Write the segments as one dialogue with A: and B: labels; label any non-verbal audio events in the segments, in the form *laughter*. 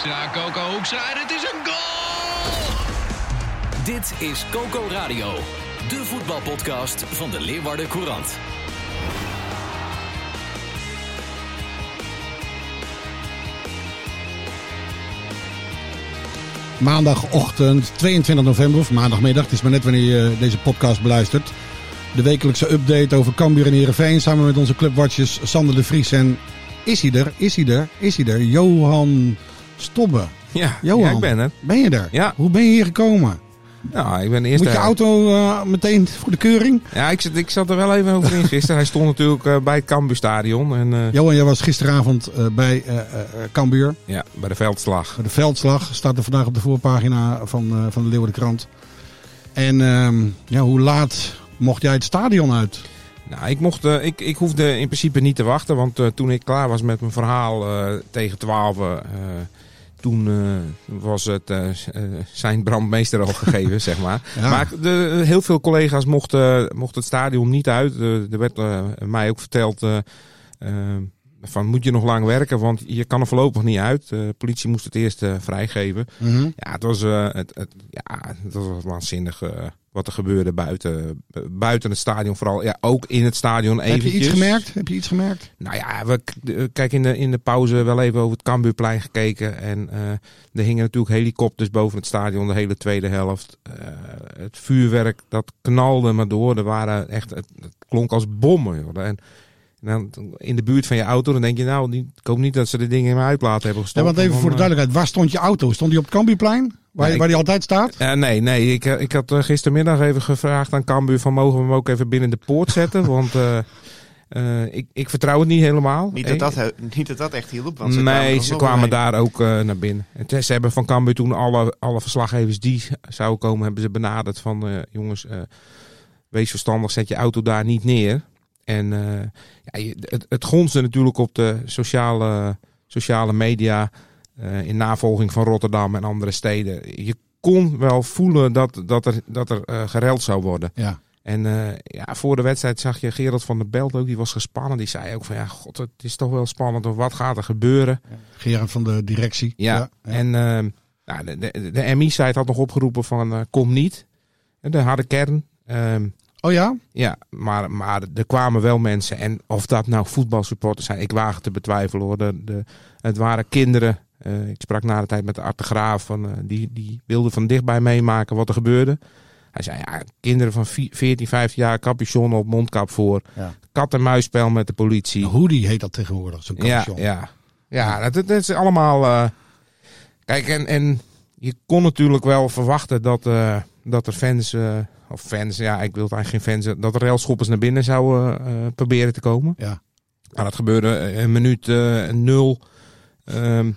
A: Hoekstra, Coco Hoekstra en het is een goal!
B: Dit is Coco Radio, de voetbalpodcast van de Leeuwarden Courant.
C: Maandagochtend 22 november, of maandagmiddag, het is maar net wanneer je deze podcast beluistert. De wekelijkse update over Cambuur en Heerenveen samen met onze clubwatchers Sander de Vries en... Is hij er? Is hij er? Is hij er? Johan Stobbe.
D: Ja,
C: Johan,
D: ja, ik ben er.
C: Ben je er?
D: Ja.
C: Hoe ben je hier gekomen?
D: Nou, ik ben eerst...
C: Moet je
D: eh,
C: auto eh, meteen voor de keuring?
D: Ja, ik zat, ik zat er wel even over in gisteren. Hij stond natuurlijk eh, bij het Cambuurstadion. En
C: Johan, jij was gisteravond bij Cambuur.
D: ja, bij de veldslag.
C: De veldslag staat er vandaag op de voorpagina van, van de Leeuwardenkrant. En ehm, ja, hoe laat mocht jij het stadion uit?
D: Nou, ik, mocht, ik, ik hoefde in principe niet te wachten. Want toen ik klaar was met mijn verhaal tegen 12... toen eh, was het eh, eh, zijn brandmeester al gegeven, *laughs* zeg maar.
C: Ja.
D: Maar de, heel veel collega's mochten, mochten het stadion niet uit. Er werd mij ook verteld... eh, eh, van moet je nog lang werken, want je kan er voorlopig niet uit. De politie moest het eerst eh, vrijgeven.
C: Mhm.
D: Ja, het was, eh, het, het, ja, het was waanzinnig eh, wat er gebeurde buiten, eh, buiten het stadion. Vooral ja, ook in het stadion
C: Heb je
D: eventjes.
C: iets gemerkt? Heb je iets gemerkt?
D: Nou ja, we eh, kijk in de, in de pauze wel even over het Cambuurplein gekeken. En eh, er hingen natuurlijk helikopters boven het stadion de hele tweede helft. Eh, het vuurwerk, dat knalde maar door. Er waren echt, het, het klonk als bommen. Joh. En, en dan in de buurt van je auto, dan denk je nou, ik hoop niet dat ze de dingen in mijn uitlaat hebben
C: Ja,
D: gestopt.
C: want even voor de
D: eh,
C: duidelijkheid, waar stond je auto? Stond die op het Cambuurplein? Waar,
D: Ja,
C: waar die altijd staat?
D: Eh, nee, nee. Ik, eh, ik had gistermiddag even gevraagd aan Cambuur van mogen we hem ook even binnen de poort zetten. *laughs* want eh, eh, ik, ik vertrouw het niet helemaal.
E: Niet dat, dat, niet dat dat echt hielp. Want ze
D: nee,
E: er
D: ze kwamen daar ook naar binnen. En te- ze hebben van Cambuur toen alle, alle verslaggevers die zouden komen, hebben ze benaderd van eh, jongens, eh, wees verstandig, zet je auto daar niet neer. En eh, ja, het, het gonste natuurlijk op de sociale, sociale media eh, in navolging van Rotterdam en andere steden. Je kon wel voelen dat, dat er, dat er eh, gereld zou worden.
C: Ja.
D: En ja, voor de wedstrijd zag je Gerald van der Belt ook, die was gespannen. Die zei ook van ja, god, het is toch wel spannend. Of wat gaat er gebeuren?
C: Gerard van de directie.
D: Ja,
C: ja.
D: en nou, de, de, de MI-site had nog opgeroepen van kom niet. De harde kern. Ehm,
C: Oh ja?
D: ja, maar, maar er kwamen wel mensen. En of dat nou voetbalsupporters zijn, ik waag te betwijfelen hoor. De, de, het waren kinderen. Eh, ik sprak na de tijd met de Art de Graaf. Van, eh, die, die wilde van dichtbij meemaken wat er gebeurde. Hij zei, ja, kinderen van vi- 14, 15 jaar, capuchon op, mondkap voor.
C: Ja.
D: Kat-en-muisspel met de politie.
C: Een hoodie heet dat tegenwoordig, zo'n
D: Ja,
C: capuchon.
D: ja. ja dat, dat is allemaal. eh, kijk, en, en je kon natuurlijk wel verwachten dat, eh, dat er fans. Of fans, ja, ik wil eigenlijk geen fans. Dat er railschoppers naar binnen zouden eh, proberen te komen.
C: Ja.
D: Maar dat gebeurde eh, een minuut eh, nul. Ehm,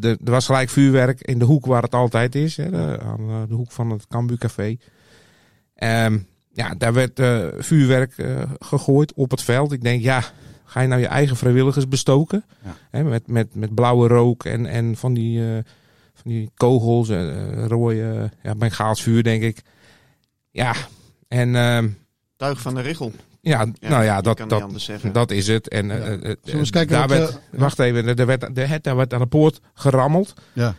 D: er was gelijk vuurwerk in de hoek waar het altijd is. Hè, de, aan de hoek van het Cambu Café. Ehm, ja, daar werd vuurwerk gegooid op het veld. Ik denk, ja, ga je nou je eigen vrijwilligers bestoken?
C: Ja.
D: Hè, met, met, met blauwe rook en, en van, die, eh, van die kogels, rode, ja, Bengaals vuur denk ik. Ja, en ehm,
E: Tuig van de Richel.
D: ja, nou ja, dat,
E: kan niet
D: dat,
E: anders zeggen.
D: dat is het. En,
C: Ja.
D: eh, eh,
C: Zullen we eens kijken
D: daar
C: wat,
D: werd,
C: eh,
D: wacht even, er werd, er, daar werd aan de poort gerammeld.
C: Ja.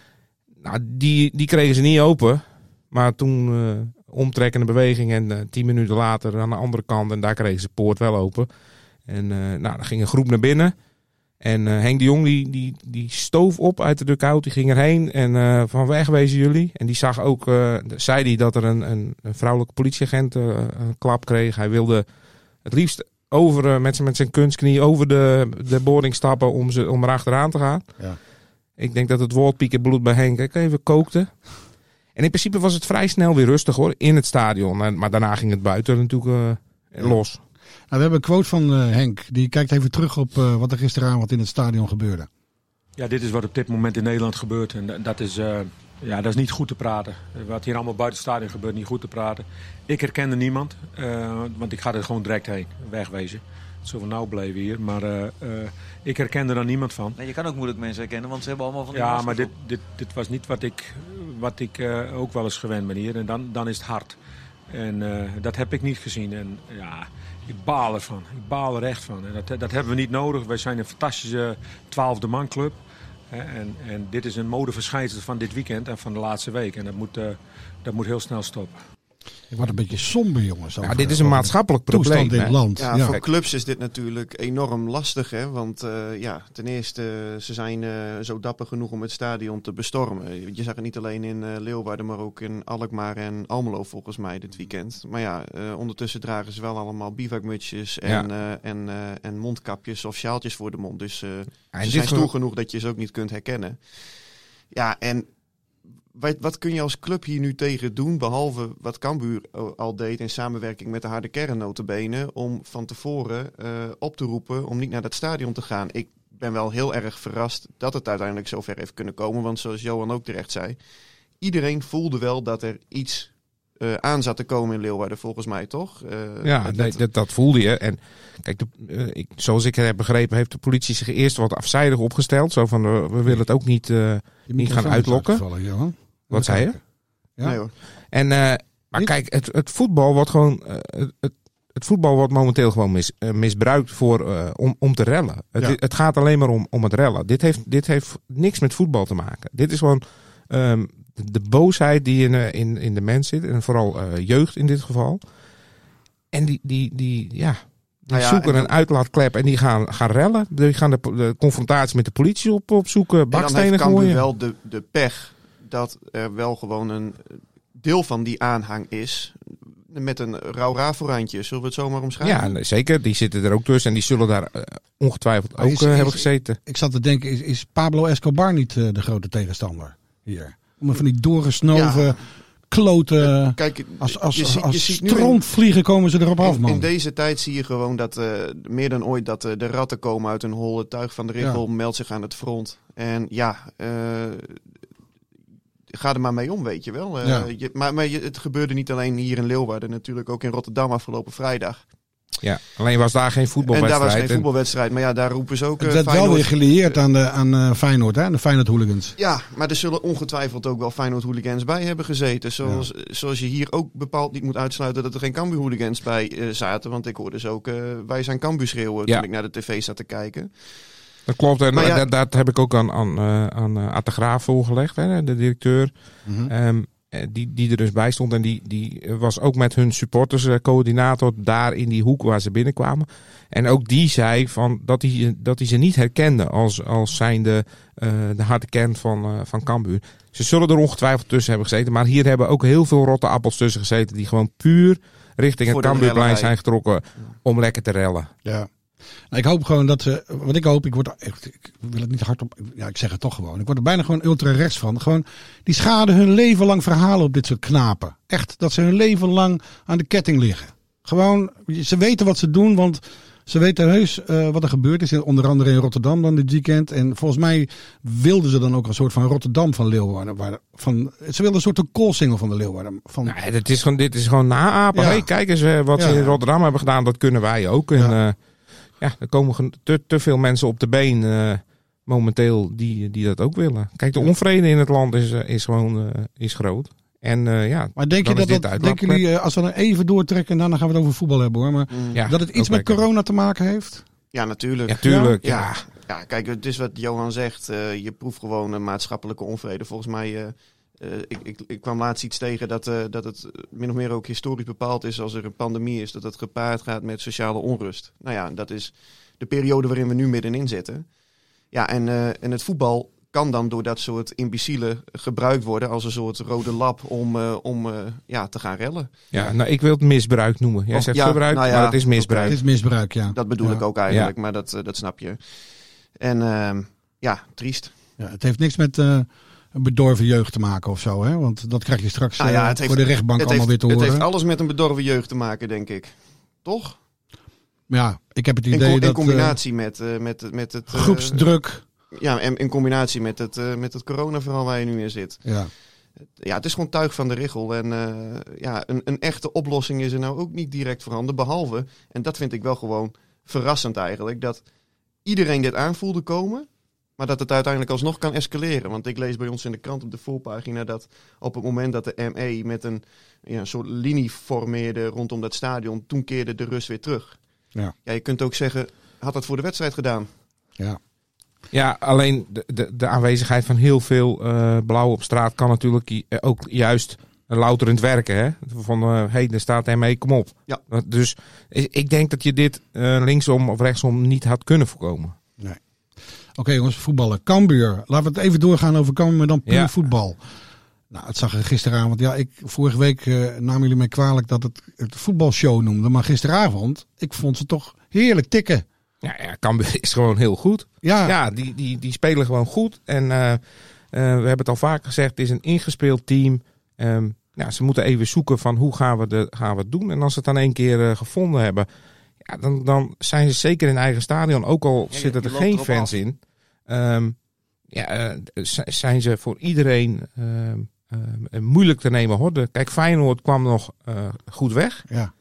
D: Nou, die, die kregen ze niet open. Maar toen eh omtrekkende beweging en eh, tien minuten later aan de andere kant. En daar kregen ze de poort wel open. En eh nou, dan ging een groep naar binnen. En eh, Henk de Jong die, die, die stoof op uit de dugout. Die ging erheen en eh, van wegwezen jullie. En die zag ook, eh, zei hij dat er een, een, een vrouwelijke politieagent een klap kreeg. Hij wilde het liefst over, met, zijn, met zijn kunstknie over de, de boarding stappen om, ze, om erachteraan te gaan.
C: Ja.
D: Ik denk dat het woord piekenbloed bij Henk ook even kookte. En in principe was het vrij snel weer rustig hoor, in het stadion. Maar daarna ging het buiten natuurlijk los.
C: Nou, we hebben een quote van eh, Henk. Die kijkt even terug op eh, wat er gisteravond in het stadion gebeurde.
F: Ja, dit is wat op dit moment in Nederland gebeurt. En dat is, uh, ja, dat is niet goed te praten. Wat hier allemaal buiten het stadion gebeurt, niet goed te praten. Ik herkende niemand, uh, want ik ga er gewoon direct heen, wegwezen. Zo van nou blijven hier, maar uh, ik herkende er niemand van.
G: Nee, je kan ook moeilijk mensen herkennen, want ze hebben allemaal van die
F: Ja, maar dit, dit, dit was niet wat ik, wat ik ook wel eens gewend ben hier. En dan, dan is het hard. En dat heb ik niet gezien. En ja, ik baal ervan. Ik baal er echt van. En dat, dat hebben we niet nodig. Wij zijn een fantastische twaalfde manclub. En, en dit is een modeverschijnsel van dit weekend en van de laatste week. En dat moet, uh, dat moet heel snel stoppen.
C: Ik word een beetje somber, jongens.
D: Ja, dit is een maatschappelijk probleem.
C: in dit land.
E: Ja, ja, voor clubs is dit natuurlijk enorm lastig. Hè? Want uh, ja, ten eerste, ze zijn uh, zo dapper genoeg om het stadion te bestormen. Je zag het niet alleen in uh, Leeuwarden, maar ook in Alkmaar en Almelo volgens mij dit weekend. Maar ja, ondertussen dragen ze wel allemaal bivakmutsjes en, ja. en, en mondkapjes of sjaaltjes voor de mond. Dus ze zijn stoer genoeg dat je ze ook niet kunt herkennen. Ja, en wat, wat, kun je als club hier nu tegen doen, behalve wat Cambuur al deed in samenwerking met de harde kern om van tevoren uh, op te roepen om niet naar dat stadion te gaan. Ik ben wel heel erg verrast dat het uiteindelijk zover heeft kunnen komen, want zoals Johan ook terecht zei, iedereen voelde wel dat er iets uh, aan zat te komen in Leeuwarden, volgens mij toch?
D: Uh, ja, dat, dat, dat, voelde je. En kijk, de, uh, ik, zoals ik het heb begrepen, heeft de politie zich eerst wat afzijdig opgesteld. Zo van, we willen het ook niet, niet gaan uitlokken.
C: Johan.
D: Wat zei je?
E: Ja. Nee hoor.
D: En, uh, maar kijk, het, het voetbal wordt gewoon. Uh, het, het voetbal wordt momenteel gewoon mis, uh, misbruikt voor, om, om te rellen. Het, ja. het, gaat alleen maar om, om het rellen. Dit heeft, dit heeft niks met voetbal te maken. Dit is gewoon um, de, de, boosheid die in, in, in de mens zit. En vooral jeugd in dit geval. En die, die, die ja, die nou ja, zoeken een uitlaatklep en die gaan, gaan rellen. Die gaan de, de confrontatie met de politie op, opzoeken. Bakstenen
E: en dan
D: gooien.
E: wel de, de pech dat er wel gewoon een deel van die aanhang is. Met een rauw raforantje, zullen we het zomaar omschrijven?
D: Ja, zeker. Die zitten er ook tussen en die zullen daar uh, ongetwijfeld ook is, uh, hebben gezeten.
C: Ik zat te denken, is, is Pablo Escobar niet uh, de grote tegenstander hier? Om van die doorgesnoven... Ja kloten. Kijk, als als, je, als, als komen ze erop af, man.
E: In, in deze tijd zie je gewoon dat uh, meer dan ooit dat uh, de ratten komen uit een holle tuig van de richel, ja. meldt zich aan het front. En ja, uh, ga er maar mee om, weet je wel. Uh, ja. je, maar maar je, het gebeurde niet alleen hier in Leeuwarden, natuurlijk ook in Rotterdam afgelopen vrijdag.
D: Ja, alleen was daar geen voetbalwedstrijd.
E: En daar was geen voetbalwedstrijd, maar ja, daar roepen ze ook...
C: Het werd uh, wel weer gelieerd aan, de, aan uh, Feyenoord, hè? de Feyenoord hooligans.
E: Ja, maar er zullen ongetwijfeld ook wel Feyenoord hooligans bij hebben gezeten. Zoals, ja. zoals je hier ook bepaald niet moet uitsluiten dat er geen Cambuur hooligans bij uh, zaten. Want ik hoorde ze ook, wij zijn Cambuur schreeuwen ja. toen ik naar de tv zat te kijken.
D: Dat klopt. En ja, dat, dat, heb ik ook aan, aan, uh, aan uh, Atte Graaf voorgelegd, hè, de directeur. Mm -hmm. um, die, die er dus bij stond. En die, die was ook met hun supporterscoördinator daar in die hoek waar ze binnenkwamen. En ook die zei van dat, hij, dat hij ze niet herkende als, als zijnde uh, de harde kern van, uh, van Cambuur. Ze zullen er ongetwijfeld tussen hebben gezeten. Maar hier hebben ook heel veel rotte appels tussen gezeten. Die gewoon puur richting het Cambuurplein zijn getrokken om lekker te rellen.
C: Ja. Nou, ik hoop gewoon dat ze, wat ik hoop, ik word, ik, ik wil het niet hardop, ja, ik zeg het toch gewoon. Ik word er bijna gewoon ultra rechts van. Gewoon, die schaden hun leven lang verhalen op dit soort knapen. Echt, dat ze hun leven lang aan de ketting liggen. Gewoon, ze weten wat ze doen, want ze weten heus uh, wat er gebeurd is. Onder andere in Rotterdam dan dit weekend. En volgens mij wilden ze dan ook een soort van Rotterdam van Leeuwarden. Waar, van, ze wilden een soort een koolsingel van de Leeuwarden. Van...
D: Nee, dit is gewoon, dit is gewoon naapen. Ja. Hey, kijk eens uh, wat ja. ze in Rotterdam hebben gedaan. Dat kunnen wij ook. En, ja. uh, ja, er komen te, te veel mensen op de been uh, momenteel die, die dat ook willen. Kijk, de onvrede in het land is, uh, is gewoon uh, is groot. En ja,
C: maar denk je dat, dat denken jullie, als we dan even doortrekken, dan gaan we het over voetbal hebben hoor. Maar mm. ja, dat het iets met corona te maken heeft?
E: Ja, natuurlijk.
D: Ja, tuurlijk. Ja.
E: Ja. ja. kijk, het is wat Johan zegt. je proeft gewoon een maatschappelijke onvrede. Volgens mij uh, ik, ik, ik, kwam laatst iets tegen dat, uh, dat het min of meer ook historisch bepaald is als er een pandemie is, dat het gepaard gaat met sociale onrust. Nou ja, dat is de periode waarin we nu middenin zitten. Ja, en, uh, en het voetbal kan dan door dat soort imbecielen gebruikt worden als een soort rode lap om, om ja, te gaan rellen.
D: Ja, nou ik wil het misbruik noemen. Jij zegt ja, gebruik, nou ja, maar het is misbruik.
C: Het is misbruik, ja.
E: Dat bedoel
C: ja.
E: ik ook eigenlijk, maar dat, dat snap je. En ehm, ja, triest.
C: Ja, het heeft niks met een bedorven jeugd te maken of zo. Hè? Want dat krijg je straks nou ja, uh, voor de rechtbank allemaal
E: heeft,
C: weer te horen.
E: Het heeft alles met een bedorven jeugd te maken, denk ik. Toch?
C: Ja, ik heb het idee
E: in,
C: dat...
E: In combinatie uh, met, uh, met, met het...
C: groepsdruk.
E: Ja, en in combinatie met het, eh, met het corona-verhaal waar je nu in zit.
C: Ja.
E: Ja, het is gewoon tuig van de richel. En eh, ja, een, een echte oplossing is er nou ook niet direct voorhanden. Behalve, en dat vind ik wel gewoon verrassend eigenlijk, dat iedereen dit aanvoelde komen. Maar dat het uiteindelijk alsnog kan escaleren. Want ik lees bij ons in de krant op de voorpagina dat op het moment dat de ME met een, ja, een soort linie formeerde rondom dat stadion, toen keerde de rust weer terug.
C: Ja.
E: Ja, je kunt ook zeggen, had dat voor de wedstrijd gedaan?
C: Ja.
D: Ja, alleen de, de, de aanwezigheid van heel veel eh blauw op straat kan natuurlijk eh, ook juist louterend werken. Hè? Van, hé, hey, er staat ME, kom op.
E: Ja.
D: Dus ik denk dat je dit eh, linksom of rechtsom niet had kunnen voorkomen.
C: Oké jongens, voetballen. Cambuur. Laten we het even doorgaan over Cambuur, maar dan puur
D: Ja.
C: voetbal. Nou, het zag er gisteravond. Ja, ik, vorige week eh, namen jullie mij kwalijk dat het het voetbalshow noemde. Maar gisteravond, ik vond ze toch heerlijk tikken.
D: Ja, ja Cambuur *laughs* is gewoon heel goed.
C: Ja,
D: Ja, die, die, die spelen gewoon goed. En eh, eh, we hebben het al vaak gezegd, het is een ingespeeld team. Ehm, ja, ze moeten even zoeken van hoe gaan we, de, gaan we het doen. En als ze het dan één keer gevonden hebben, ja, dan, dan zijn ze zeker in eigen stadion. Ook al zitten er geen fans
E: af.
D: in. ehm, ja, eh, zijn ze voor iedereen ehm, ehm, moeilijk te nemen. Hoor. De- kijk, Feyenoord kwam nog eh, goed weg.
C: ja.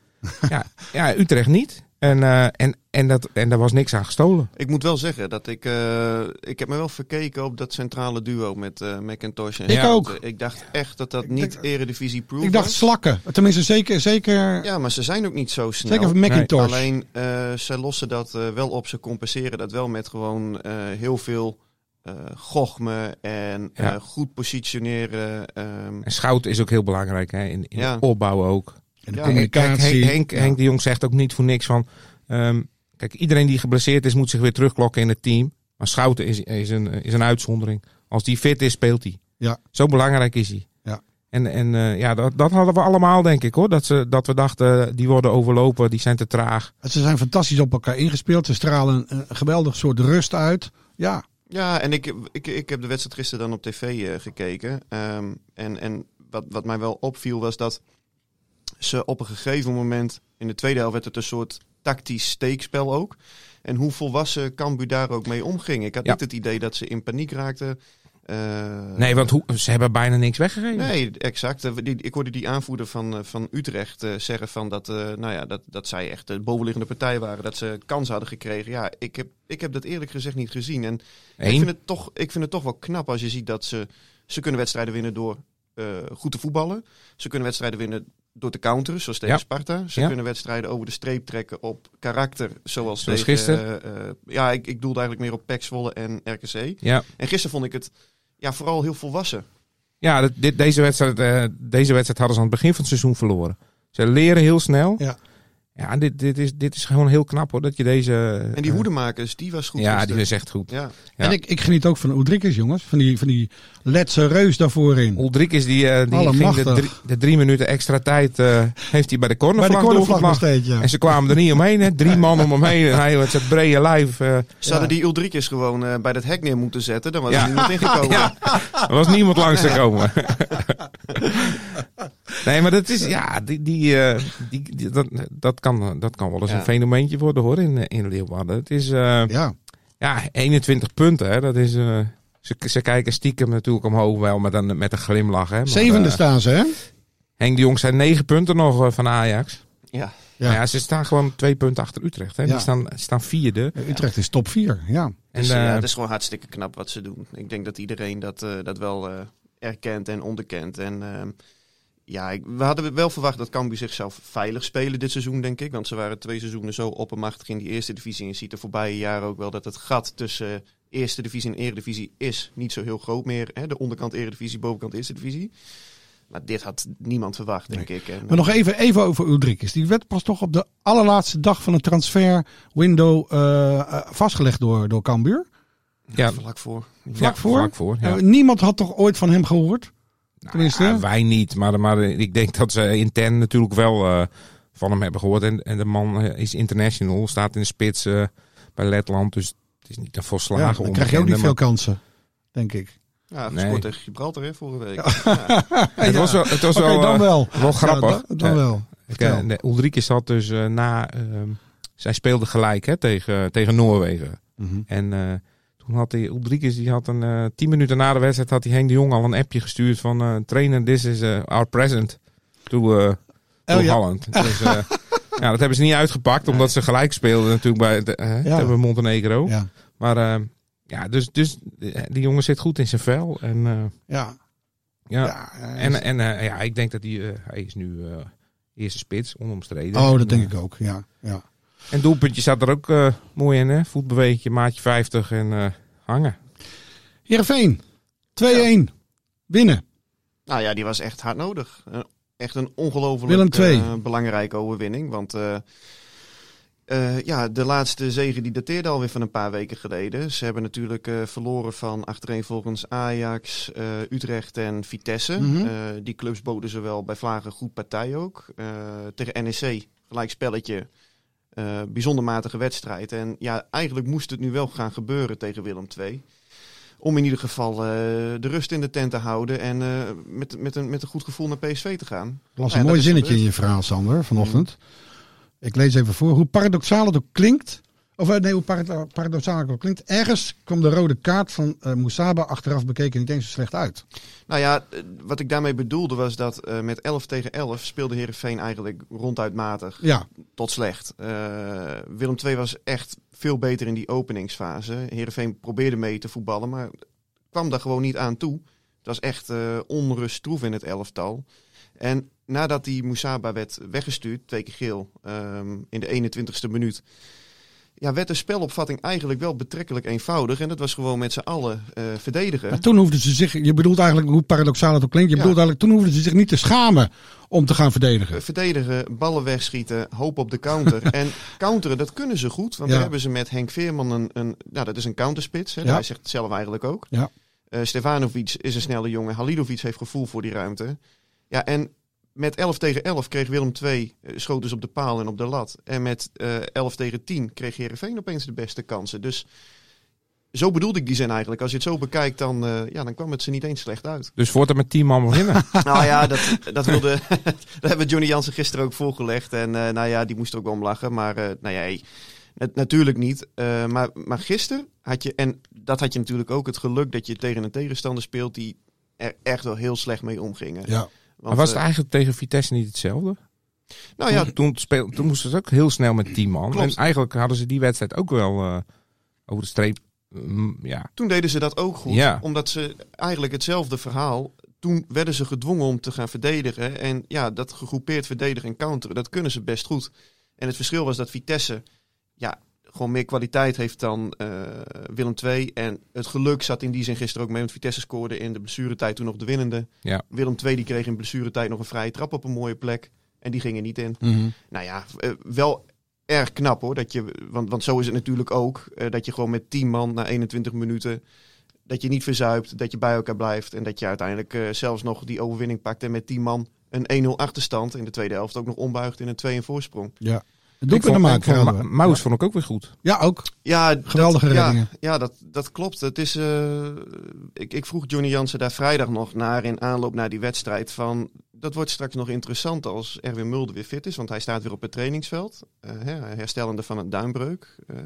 D: Ja, ja Utrecht niet. En, eh, en, en, dat, en daar was niks aan gestolen.
E: Ik moet wel zeggen dat ik, eh, ik heb me wel verkeken op dat centrale duo met eh McIntosh en
C: Ik
E: Schouten.
C: ook.
E: Ik dacht echt dat dat niet
C: denk-
E: eredivisie proof
C: Ik dacht
E: was.
C: slakken. Tenminste, zeker, zeker,
E: Ja, maar ze zijn ook niet zo snel.
C: zeker van Macintosh.
E: Alleen, eh, ze lossen dat eh, wel op. Ze compenseren dat wel met gewoon eh, heel veel eh gochme en
D: Ja.
E: eh, goed positioneren. ehm,
D: En Schouten is ook heel belangrijk hè, in, in
E: Ja.
D: opbouw ook.
C: En de
E: Ja,
C: communicatie.
D: Kijk, Henk, Henk,
C: Ja.
D: Henk de Jong zegt ook niet voor niks van... ehm, kijk, iedereen die geblesseerd is moet zich weer terugklokken in het team. Maar Schouten is, is, een, is een uitzondering. Als die fit is, speelt hij.
C: Ja.
D: Zo belangrijk is hij.
C: Ja.
D: En, en eh, ja, dat, dat hadden we allemaal, denk ik hoor. Dat, ze, dat we dachten, die worden overlopen, die zijn te traag.
C: Ze zijn fantastisch op elkaar ingespeeld. Ze stralen een, een geweldig soort rust uit. Ja,
E: Ja, en ik, ik, ik heb de wedstrijd gisteren dan op tv eh, gekeken. Ehm, en en wat, wat mij wel opviel was dat ze op een gegeven moment... In de tweede helft werd het een soort tactisch steekspel ook. En hoe volwassen Cambuur daar ook mee omging. Ik had
D: Ja.
E: niet het idee dat ze in paniek raakten. Eh,
D: Nee, want hoe, ze hebben bijna niks weggegeven.
E: Nee, exact. Eh, ik hoorde die aanvoerder van, eh, van Utrecht zeggen van dat, nou ja, dat, dat zij echt de bovenliggende partij waren. Dat ze kans hadden gekregen. Ja, ik heb, ik heb dat eerlijk gezegd niet gezien. En ik vind, het toch, ik vind het toch wel knap als je ziet dat ze... Ze kunnen wedstrijden winnen door goed te voetballen. Ze kunnen wedstrijden winnen door te counteren, zoals tegen
D: Ja.
E: Sparta. Ze
D: Ja.
E: kunnen wedstrijden over de streep trekken op karakter, zoals,
D: Zoals
E: tegen...
D: gisteren.
E: eh, eh, ja, ik, ik doelde eigenlijk meer op PEC Zwolle en RKC.
D: Ja,
E: En gisteren vond ik het ja, vooral heel volwassen.
D: ja dit- dit, deze, wedstrijd, eh, deze wedstrijd hadden ze aan het begin van het seizoen verloren. Ze leren heel snel.
C: Ja.
D: Ja, dit, dit, is, dit is gewoon heel knap hoor. Dat je deze...
E: En die
D: eh,
E: hoedemakers, die was goed.
D: Ja,
E: gisteren.
D: die is echt goed.
E: Ja.
D: Ja.
C: En ik, ik geniet ook van Oedrikes, jongens. Van die, van die letse reus daarvoor in.
D: Ulrich die, eh, die ging de drie, de drie minuten extra tijd eh, heeft hij bij de
C: Bij de
D: cornervlag doorgevlacht.
C: steeds, ja.
D: En ze kwamen er niet omheen. Hè. Drie man om hem heen. En hij met zijn brede lijf. eh,
E: Ze hadden die Ulrikes gewoon eh, bij dat hek neer moeten zetten. Dan was
D: Ja.
E: er niemand *laughs* ingekomen.
D: ja, er was niemand langs te komen. *laughs* *laughs* nee, maar dat is, ja, die, die, eh, die, die- dat, dat, kan, dat kan wel eens
E: Ja.
D: een fenomeentje worden hoor in, in Leeuwarden. Het is, eh,
C: Ja,
D: ja, 21 punten. Hè. Dat is, eh, ze, ze kijken stiekem natuurlijk omhoog wel met een, met een glimlach. Hè. Maar,
C: zevende staan ze, hè?
D: Henk de Jong zijn negen punten nog van Ajax.
E: Ja.
C: Ja.
D: Ja. ze staan gewoon twee punten achter Utrecht. Hè.
C: Ja.
D: Die staan, staan vierde.
C: Utrecht is top 4, ja.
D: En,
E: Dus, ja, het is gewoon hartstikke knap wat ze doen. Ik denk dat iedereen dat, eh, dat wel eh, erkent en onderkent. En ehm, ja, ik- we hadden wel verwacht dat Cambuur zichzelf veilig spelen dit seizoen, denk ik. Want ze waren twee seizoenen zo oppermachtig in die eerste divisie. En je ziet de voorbije jaren ook wel dat het gat tussen eerste divisie en eredivisie is niet zo heel groot meer. Hè? De onderkant eredivisie, bovenkant eerste divisie. Maar dit had niemand verwacht, denk ik. En,
C: Maar nog even, even over Ulrikes. Die werd pas toch op de allerlaatste dag van het transferwindow eh, eh, vastgelegd door, door Cambuur.
D: ja,
E: vlak voor.
C: Vlak
D: ja,
C: voor?
D: Vlak voor ja.
C: Eh, niemand had toch ooit van hem gehoord? Tenminste.
D: Ja, wij niet, maar, maar ik denk dat ze intern natuurlijk wel eh, van hem hebben gehoord. En, en de man eh, is international, staat in de spits eh, bij Letland. Dus het is niet een
C: Ja,
D: volslagen
C: dan krijg je ook niet veel kansen, denk ik.
E: Ja,
D: Nee.
E: gescoord tegen Gibraltar hè, vorige week.
D: maar *laughs* Het was wel, het was wel,
C: dan wel.
D: wel grappig.
C: Ja, dan, dan wel.
D: Ik, Ulrike zat dus na. ehm, zij speelde gelijk hè, tegen, tegen Noorwegen.
C: Mhm.
D: En eh, Toen had hij, Ulrikes, die had een, eh, tien minuten na de wedstrijd had hij Henk de Jong al een appje gestuurd van eh, trainer, this is eh, our present to, eh to
C: Oh, ja.
D: Holland. Dus, *laughs* ja, dat hebben ze niet uitgepakt, omdat ze gelijk speelden natuurlijk bij de,
C: Ja.
D: bij Montenegro.
C: Ja.
D: Maar ja, dus, dus die jongen zit goed in zijn vel. En,
C: Ja.
D: ja. En, en ja, ik denk dat hij, eh, hij is nu eerste spits, onomstreden.
C: oh, dat
D: En,
C: denk ik ook. Ja. Ja.
D: En doelpuntje staat er ook eh, mooi in, hè? Voetbewegetje, maatje 50 en eh, hangen.
C: Heerenveen. 2-1. Winnen.
E: Nou ja, die was echt hard nodig. Eh, echt een ongelooflijk eh, belangrijke overwinning. Want eh, eh, ja, de laatste zege die dateerde alweer van een paar weken geleden. Ze hebben natuurlijk eh, verloren van achtereenvolgens Ajax, eh, Utrecht en Vitesse.
C: Mhm.
E: Eh, die clubs boden ze wel bij Vlagen goed partij ook. Eh, tegen NEC, gelijk spelletje. Eh, bijzonder matige wedstrijd. En ja, eigenlijk moest het nu wel gaan gebeuren tegen Willem II. Om in ieder geval eh, de rust in de tent te houden en eh, met, met, een, met een goed gevoel naar PSV te gaan.
C: Ik las een mooi zinnetje in je verhaal, Sander, vanochtend. Ik lees even voor. Hoe paradoxaal het ook klinkt. Of eh, nee, hoe parado- paradoxaal het klinkt. Ergens kwam de rode kaart van Moussaba achteraf bekeken niet eens zo slecht uit.
E: Nou ja, eh, wat ik daarmee bedoelde was dat met 11 tegen 11 speelde Herenveen eigenlijk ronduit matig
C: Ja,
E: tot slecht. Willem II was echt veel beter in die openingsfase. Herenveen probeerde mee te voetballen, maar kwam daar gewoon niet aan toe. Het was echt onrust troef in het elftal. En nadat die Moussaba werd weggestuurd, twee keer geel, ehm, in de 21ste minuut, ja, werd de spelopvatting eigenlijk wel betrekkelijk eenvoudig. En dat was gewoon met z'n allen eh, verdedigen.
C: maar toen hoefden ze zich, je bedoelt eigenlijk hoe paradoxaal het ook klinkt. Je
E: Ja.
C: bedoelt eigenlijk, toen hoefden ze zich niet te schamen om te gaan verdedigen.
E: Eh, verdedigen, ballen wegschieten, hoop op de counter. *laughs* en counteren, dat kunnen ze goed. Want
C: Ja.
E: daar hebben ze met Henk Veerman een, een nou, dat is een counterspits. Hè,
C: Ja.
E: Hij zegt het zelf eigenlijk ook.
C: Ja.
E: Eh, Stefanovic is een snelle jongen. Halilovic heeft gevoel voor die ruimte. Ja, en met 11 tegen 11 kreeg Willem II eh, schoten ze op de paal en op de lat. En met eh 11 tegen 10 kreeg Heerenveen opeens de beste kansen. Dus zo bedoelde ik die zin eigenlijk. Als je het zo bekijkt, dan, eh, ja, dan kwam het ze niet eens slecht uit.
D: Dus wordt er met 10 man beginnen. *laughs*
E: Nou ja, dat, dat wilde. *laughs* dat hebben Johnny Jansen gisteren ook voorgelegd. En eh, nou ja, die moest er ook wel om lachen. Maar eh, nou ja, hey, nat- natuurlijk niet. Eh, maar, maar gisteren had je. En dat had je natuurlijk ook het geluk dat je tegen een tegenstander speelt die er echt wel heel slecht mee omgingen.
C: Ja.
D: Maar was het
E: eh,
D: eigenlijk tegen Vitesse niet hetzelfde?
E: nou ja,
D: toen, toen, speel, toen moesten ze ook heel snel met 10 man.
E: Klopt.
D: En eigenlijk hadden ze die wedstrijd ook wel eh, over de streep. mm, ja.
E: toen deden ze dat ook goed.
D: Ja.
E: Omdat ze eigenlijk hetzelfde verhaal. Toen werden ze gedwongen om te gaan verdedigen. En ja, dat gegroepeerd verdedigen en counteren, dat kunnen ze best goed. En het verschil was dat Vitesse ja, gewoon meer kwaliteit heeft dan eh, Willem II. En het geluk zat in die zin gisteren ook mee. Want Vitesse scoorde in de blessuretijd toen nog de winnende.
D: Ja.
E: Willem II die kreeg in blessuretijd nog een vrije trap op een mooie plek. En die gingen niet in.
C: Mhm.
E: Nou ja, eh, wel erg knap hoor. Dat je, want, want zo is het natuurlijk ook. eh, dat je gewoon met 10 man na 21 minuten. Dat je niet verzuipt, dat je bij elkaar blijft. En dat je uiteindelijk eh, zelfs nog die overwinning pakt. En met 10 man een 1-0 achterstand in de tweede helft ook nog ombuigt in een 2-1 voorsprong.
C: ja.
D: Ik
C: doelpunt
D: vond,
C: maken.
D: Ma-. Maus vond ik ook weer goed.
C: Ja, ook.
E: Ja,
C: Geweldige
E: dat,
C: reddingen.
E: Ja, ja dat, dat klopt. Het is, eh, ik, ik vroeg Johnny Jansen daar vrijdag nog naar in aanloop naar die wedstrijd. Van, dat wordt straks nog interessant als Erwin Mulder weer fit is. Want hij staat weer op het trainingsveld. eh, hè, herstellende van een duimbreuk. Eh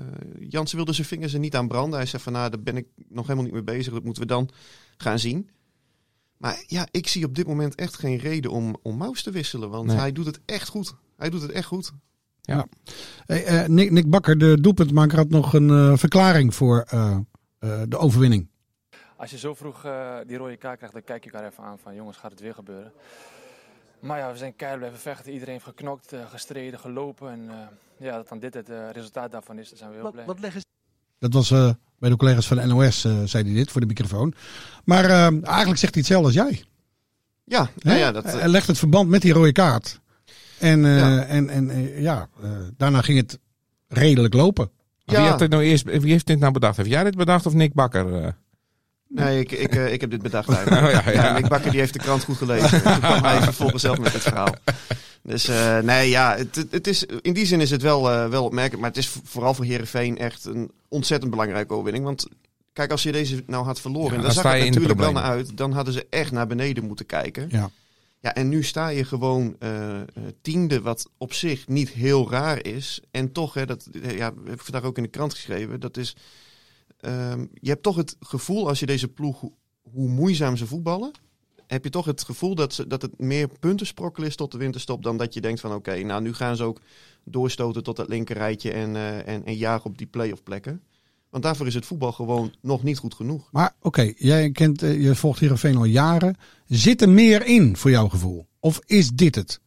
E: Jansen wilde zijn vingers er niet aan branden. Hij zei van nou, daar ben ik nog helemaal niet mee bezig. Dat moeten we dan gaan zien. Maar ja, ik zie op dit moment echt geen reden om, om Maus te wisselen. Want
D: Nee.
E: hij doet het echt goed. Hij doet het echt goed.
C: Hey, eh, Nick, Nick Bakker, de doelpuntmaker, had nog een eh, verklaring voor eh, eh, de overwinning.
H: Als je zo vroeg eh, die rode kaart krijgt, dan kijk je elkaar even aan van jongens, gaat het weer gebeuren? Maar ja, we zijn keihard blijven vechten. Iedereen heeft geknokt, gestreden, gelopen. En eh, ja, dat dan dit het resultaat daarvan is, daar zijn we heel
G: Wat,
H: blij.
G: wat leggen ze
C: Dat was eh, bij de collega's van de NOS, eh, zei hij dit voor de microfoon. Maar eigenlijk zegt hij hetzelfde als jij.
E: Ja, nou ja dat,
C: Hij legt het verband met die rode kaart. En, eh,
E: Ja.
C: en, en eh, ja, eh, daarna ging het redelijk lopen.
D: Wie, heeft dit nou eerst, wie heeft dit nou bedacht? Heb jij dit bedacht of Nick Bakker? eh?
E: Nee, ik, ik, eh, ik heb dit bedacht *laughs* eigenlijk.
D: Oh, ja, ja.
E: Nick Bakker die heeft de krant goed gelezen. Toen kwam hij *laughs* vervolgens zelf met het verhaal. Dus eh, nee, ja, het, het- is, in die zin is het wel, eh, wel opmerkelijk. Maar het is vooral voor Herenveen echt een ontzettend belangrijke overwinning. Want kijk, als je deze nou had verloren,
D: Ja,
E: en
D: dan
E: zag
D: je
E: het natuurlijk wel naar uit, dan hadden ze echt naar beneden moeten kijken.
C: Ja.
E: Ja, en nu sta je gewoon eh, eh, tiende, wat op zich niet heel raar is. En toch, hè, dat eh, ja, heb ik vandaag ook in de krant geschreven, dat is ehm, je hebt toch het gevoel als je deze ploeg, hoe, moeizaam ze voetballen, heb je toch het gevoel dat, ze, dat het meer puntensprokkel is tot de winterstop dan dat je denkt van oké, nou nu gaan ze ook doorstoten tot het linkerrijtje en, en, en jagen op die play-off plekken. Want daarvoor is het voetbal gewoon nog niet goed genoeg.
C: Maar oké, jij kent, eh, je volgt Heerenveen al jaren. Zit er meer in voor jouw gevoel? Of is dit het?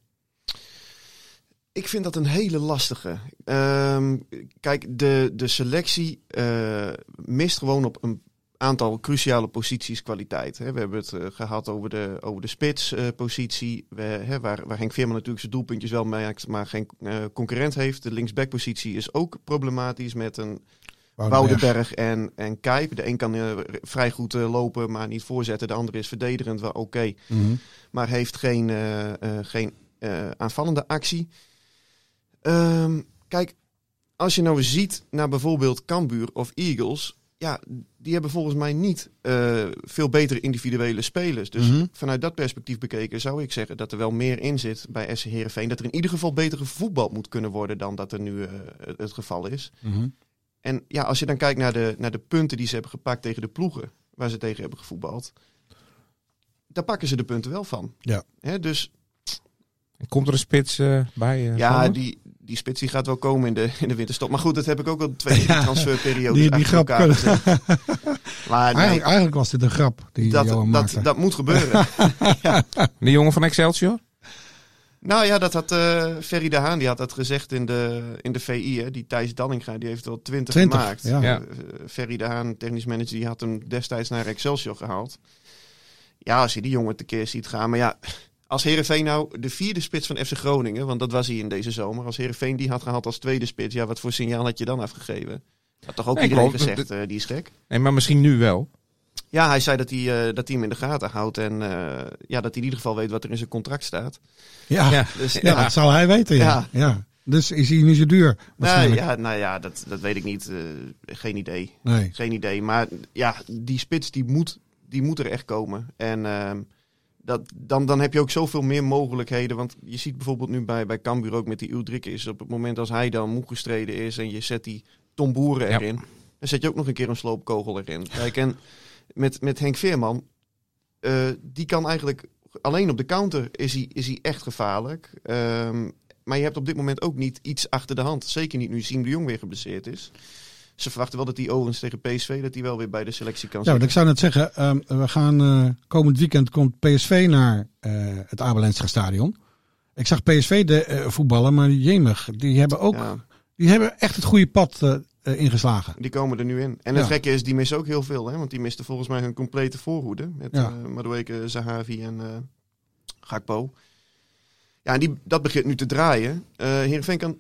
E: Ik vind dat een hele lastige. Ehm, kijk, de, de selectie eh, mist gewoon op een aantal cruciale posities kwaliteit. Hè. We hebben het eh, gehad over de, over de spitspositie, waar, waar Henk Veerman natuurlijk zijn doelpuntjes wel maakt, maar geen concurrent heeft. De linksbackpositie is ook problematisch met een Woudenberg en, en Kijp. De een kan eh, vrij goed lopen, maar niet voorzetten. De andere is verdedigend, wel oké.
C: Mhm.
E: Maar heeft geen, geen aanvallende actie. Ehm, kijk, als je nou ziet naar bijvoorbeeld Cambuur of Eagles, ja, die hebben volgens mij niet veel betere individuele spelers. Dus
C: Mhm.
E: vanuit dat perspectief bekeken zou ik zeggen dat er wel meer in zit bij SC Heerenveen. Dat er in ieder geval beter gevoetbald moet kunnen worden dan dat er nu het geval is.
C: Mhm.
E: En ja, als je dan kijkt naar de, naar de punten die ze hebben gepakt tegen de ploegen waar ze tegen hebben gevoetbald. Daar pakken ze de punten wel van.
C: Ja.
E: Hè, dus
D: En komt er een spits eh, bij? eh,
E: ja, die, die spits die gaat wel komen in de, in de winterstop. Maar goed, dat heb ik ook al twee transferperiodes
C: Die, die grap.
E: elkaar. Maar *laughs* nee,
C: eigenlijk, eigenlijk was dit een grap die
E: dat,
C: Johan maakte.
E: dat, dat moet gebeuren. *laughs*
D: De jongen van Excelsior?
E: Nou ja, dat had eh Ferry de Haan, die had dat gezegd in de, in de VI. Hè. Die Thijs Dallinga, die heeft wel 20,
C: 20,
E: gemaakt.
C: ja.
D: Ja.
E: Eh, Ferry de Haan, technisch manager, die had hem destijds naar Excelsior gehaald. Ja, als je die jongen tekeer ziet gaan. Maar ja, als Heerenveen nou de vierde spits van FC Groningen, want dat was hij in deze zomer. Als Heerenveen die had gehaald als tweede spits, ja, wat voor signaal had je dan afgegeven? Had toch ook
D: Nee,
E: iedereen gezegd, eh, die is gek.
D: Nee, maar misschien nu wel.
E: Ja, hij zei dat hij, eh, dat hij hem in de gaten houdt en eh, ja, dat hij in ieder geval weet wat er in zijn contract staat.
C: ja, ja.
D: Ja.
E: Dus,
C: dat zal hij weten. Ja.
E: Ja.
C: Ja. Dus is hij niet zo duur?
E: nou, ja, nou ja, dat, dat weet ik niet. eh, geen idee.
C: Nee.
E: Geen idee. Maar ja, die spits die moet, die moet er echt komen. En ehm, dat, dan, dan heb je ook zoveel meer mogelijkheden. Want je ziet bijvoorbeeld nu bij, bij Cambuur ook met die Uldrik is. Op het moment als hij dan moe gestreden is en je zet die Tom Boeren
D: Ja.
E: erin. Dan zet je ook nog een keer een sloopkogel erin. Kijk, en met, met Henk Veerman, eh, die kan eigenlijk alleen op de counter is hij, is hij echt gevaarlijk. Ehm, maar je hebt op dit moment ook niet iets achter de hand. Zeker niet nu Siem de Jong weer geblesseerd is. Ze verwachten wel dat die overigens tegen PSV, dat hij wel weer bij de selectie kan
C: Ja,
E: zitten.
C: ik zou net zeggen, ehm, we gaan eh, komend weekend komt PSV naar eh, het Abelensra stadion. Ik zag PSV de eh, voetballen, maar jemig, die hebben ook,
E: Ja,
C: die hebben echt het goede pad eh, ingeslagen.
E: die komen er nu in. En het
C: Ja.
E: gekke is, die missen ook heel veel. Hè? Want die misten volgens mij hun complete voorhoede. Met
C: Ja.
E: eh Madueke, Zahavi en eh Gakpo. Ja, en die, dat begint nu te draaien. Eh Heerenveen kan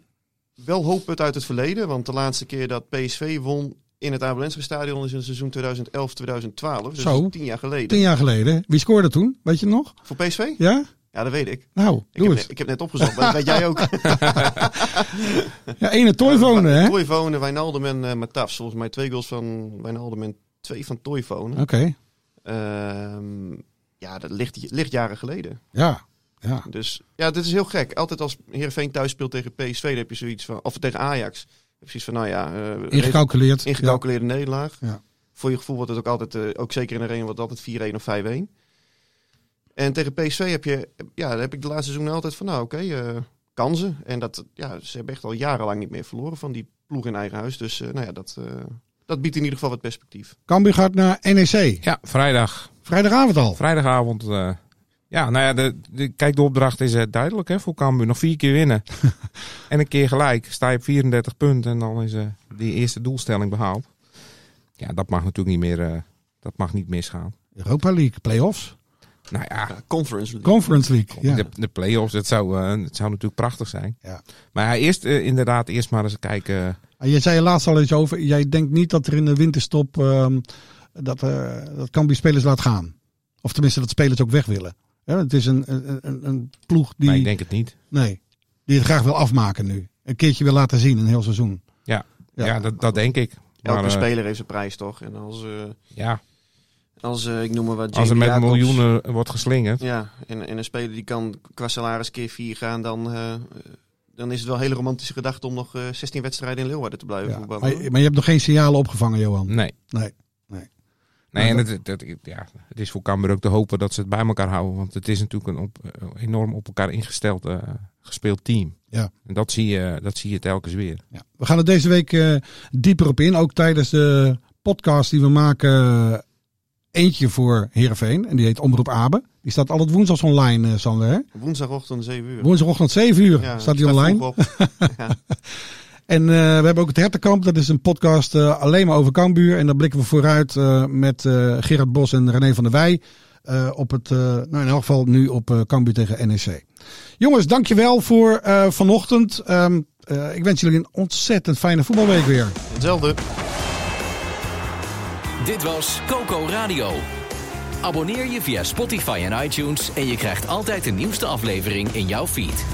E: wel hopen het uit het verleden. Want de laatste keer dat PSV won in het Abelensra stadion is in het seizoen 2011-2012. Dus
C: Zo.
E: tien jaar geleden.
C: Tien jaar geleden. Wie scoorde toen? Weet je nog?
E: Voor PSV?
C: Ja?
E: Ja, dat weet ik.
C: Nou,
E: Ik
C: doe
E: heb,
C: eens.
E: ik heb net opgezocht, maar dat weet jij ook. *laughs*
C: Ja, ene Toivonen, hè? Oké.
E: Toivonen, Wijnaldum en Matafs. Volgens mij twee goals van Wijnaldum en twee van Toivonen. Ehm, ja, dat ligt, ligt jaren geleden.
C: Ja. Ja.
E: Dus ja, dit is heel gek. Altijd als Heerenveen thuis speelt tegen PSV, dan heb je zoiets van... Of tegen Ajax. Zoiets van, nou ja... eh,
C: Ingecalculeerd.
E: ingecalculeerde nederlaag.
C: Ja.
E: Voor je gevoel wordt het ook altijd, eh, ook zeker in de arena, wordt het altijd 4-1 of 5-1. En tegen PSV heb je, ja, daar heb ik de laatste seizoen altijd van, nou oké, eh, kansen. En dat, ja, ze hebben echt al jarenlang niet meer verloren van die ploeg in eigen huis. Dus eh, nou ja, dat, eh, dat biedt in ieder geval wat perspectief.
C: Cambuur gaat naar NEC.
D: Ja, vrijdag.
C: Vrijdagavond al.
D: Vrijdagavond. eh, ja, nou ja, de, de, kijk, de opdracht is eh, duidelijk hè, voor Cambuur. Nog vier keer winnen. *laughs* en een keer gelijk. Sta je op 34 punten en dan is eh, die eerste doelstelling behaald. Ja, dat mag natuurlijk niet meer, eh, dat mag niet misgaan.
C: Europa League, play-offs.
D: Nou ja,
E: Ja, conference. League.
C: Conference League. Ja.
D: de, de play-offs, dat zou, eh, dat zou natuurlijk prachtig zijn.
C: Ja.
D: Maar ja, eerst eh, inderdaad, eerst maar eens kijken.
C: Ah, Je zei er laatst al eens over. Jij denkt niet dat er in de winterstop ehm, dat, eh dat Cambuur spelers laat gaan. Of tenminste dat spelers ook weg willen. Hè, het is een, een, een, een ploeg die,
D: Maar ik denk het niet.
C: nee, die het graag wil afmaken nu. Een keertje wil laten zien, een heel seizoen.
D: Ja,
C: Ja.
D: ja. dat, dat denk ik.
E: Elke
D: Maar, eh,
E: speler heeft zijn prijs toch? En als, eh,
D: ja,
E: als eh, ik noem maar wat,
D: als er met
E: Jacobs-
D: miljoenen wordt geslingerd.
E: Ja, en, en een speler die kan qua salaris keer 4 gaan, dan, eh, dan is het wel een hele romantische gedachte om nog eh 16 wedstrijden in Leeuwarden te blijven
C: Ja,
E: voetballen.
C: maar, maar je hebt nog geen signalen opgevangen, Johan?
D: Nee.
C: Nee.
D: Nee, en het, het, ja, het is voor Cambuur ook te hopen dat ze het bij elkaar houden. Want het is natuurlijk een op, enorm op elkaar ingesteld gespeeld team.
C: Ja.
D: En dat zie je, dat zie je telkens weer.
C: Ja. We gaan er deze week eh, dieper op in. Ook tijdens de podcast die we maken. Eentje voor Heerenveen. En die heet Omroep Abe. Die staat altijd woensdags online, eh Sander. Hè?
E: Woensdagochtend 7 uur.
C: Woensdagochtend 7 uur
E: Ja,
C: staat die online. *laughs*
E: ja.
C: En eh, we hebben ook het Hertenkamp. Dat is een podcast eh, alleen maar over Cambuur. En daar blikken we vooruit met Gerard Bos en René van der Wij. op het, nou in elk geval nu op Cambuur tegen NEC. Jongens, dankjewel voor vanochtend. Ehm, eh, ik wens jullie een ontzettend fijne voetbalweek weer.
E: Hetzelfde.
B: Dit was Coco Radio. Abonneer je via Spotify en iTunes en je krijgt altijd de nieuwste aflevering in jouw feed.